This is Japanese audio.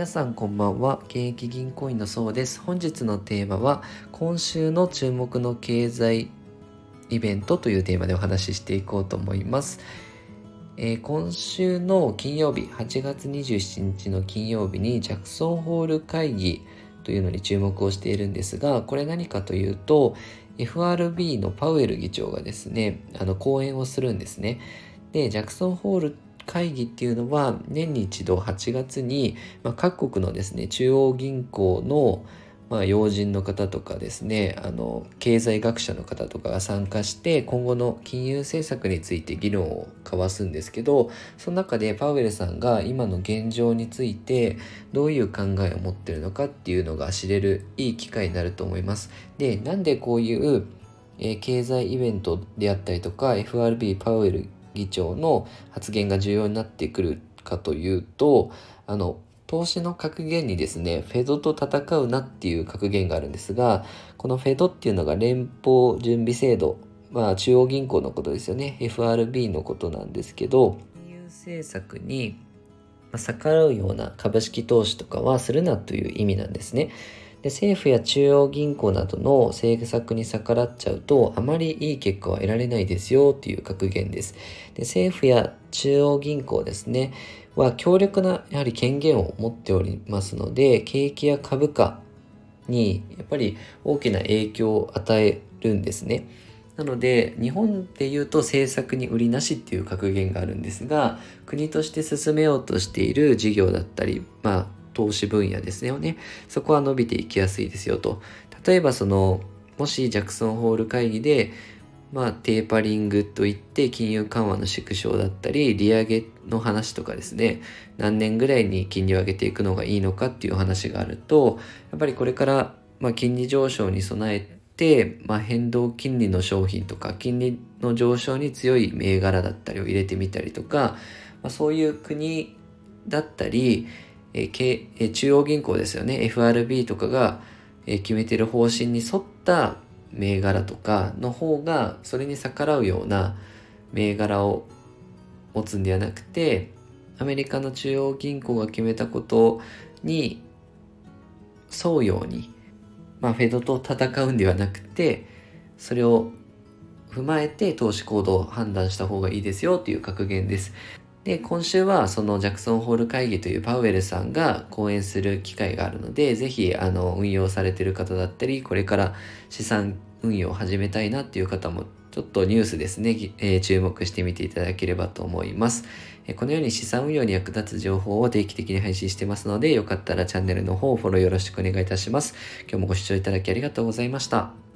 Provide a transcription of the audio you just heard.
皆さんこんばんは。現役銀行員のそうです。本日のテーマは今週の注目の経済イベントというテーマでお話ししていこうと思います、えー、今週の金曜日8月27日の金曜日にジャクソンホール会議というのに注目をしているんですがこれ何かというと FRB のパウエル議長がですねあの講演をするんですね。でジャクソンホール会議っていうのは年に一度8月に、まあ、各国のですね中央銀行のまあ、要人の方とかですねあの経済学者の方とかが参加して今後の金融政策について議論を交わすんですけどその中でパウエルさんが今の現状についてどういう考えを持ってるのかっていうのが知れるいい機会になると思います。でなんでこういうえ経済イベントであったりとか FRB パウエル議長の発言が重要になってくるかというとあの投資の格言にですね、フェドと戦うなっていう格言があるんですが、このフェドっていうのが連邦準備制度、まあ中央銀行のことですよね。FRB のことなんですけど、金融政策に逆らうような株式投資とかはするなという意味なんですね。で政府や中央銀行などの政策に逆らっちゃうとあまりいい結果は得られないですよという格言です。で政府や中央銀行ですねは強力なやはり権限を持っておりますので景気や株価にやっぱり大きな影響を与えるんですね。なので日本で言うと政策に売りなしっていう格言があるんですが国として進めようとしている事業だったりまあ投資分野ですよね。そこは伸びていきやすいですよと。例えばその、もしジャクソンホール会議で、まあ、テーパリングといって金融緩和の縮小だったり、利上げの話とかですね、何年ぐらいに金利を上げていくのがいいのかっていう話があると、やっぱりこれから、まあ、金利上昇に備えて、まあ、変動金利の商品とか、金利の上昇に強い銘柄だったりを入れてみたりとか、まあ、そういう国だったり、えー、中央銀行ですよね FRB とかが、え決めてる方針に沿った銘柄とかの方がそれに逆らうような銘柄を持つんではなくてアメリカの中央銀行が決めたことに沿うように、まあ、フェドと戦うんではなくてそれを踏まえて投資行動を判断した方がいいですよという格言です。で、今週はそのジャクソンホール会議というパウエルさんが講演する機会があるので、ぜひあの運用されている方だったり、これから資産運用を始めたいなっていう方もちょっとニュースですね、えー、注目してみていただければと思います、えー、このように資産運用に役立つ情報を定期的に配信してますので、よかったらチャンネルの方フォローよろしくお願いいたします。今日もご視聴いただきありがとうございました。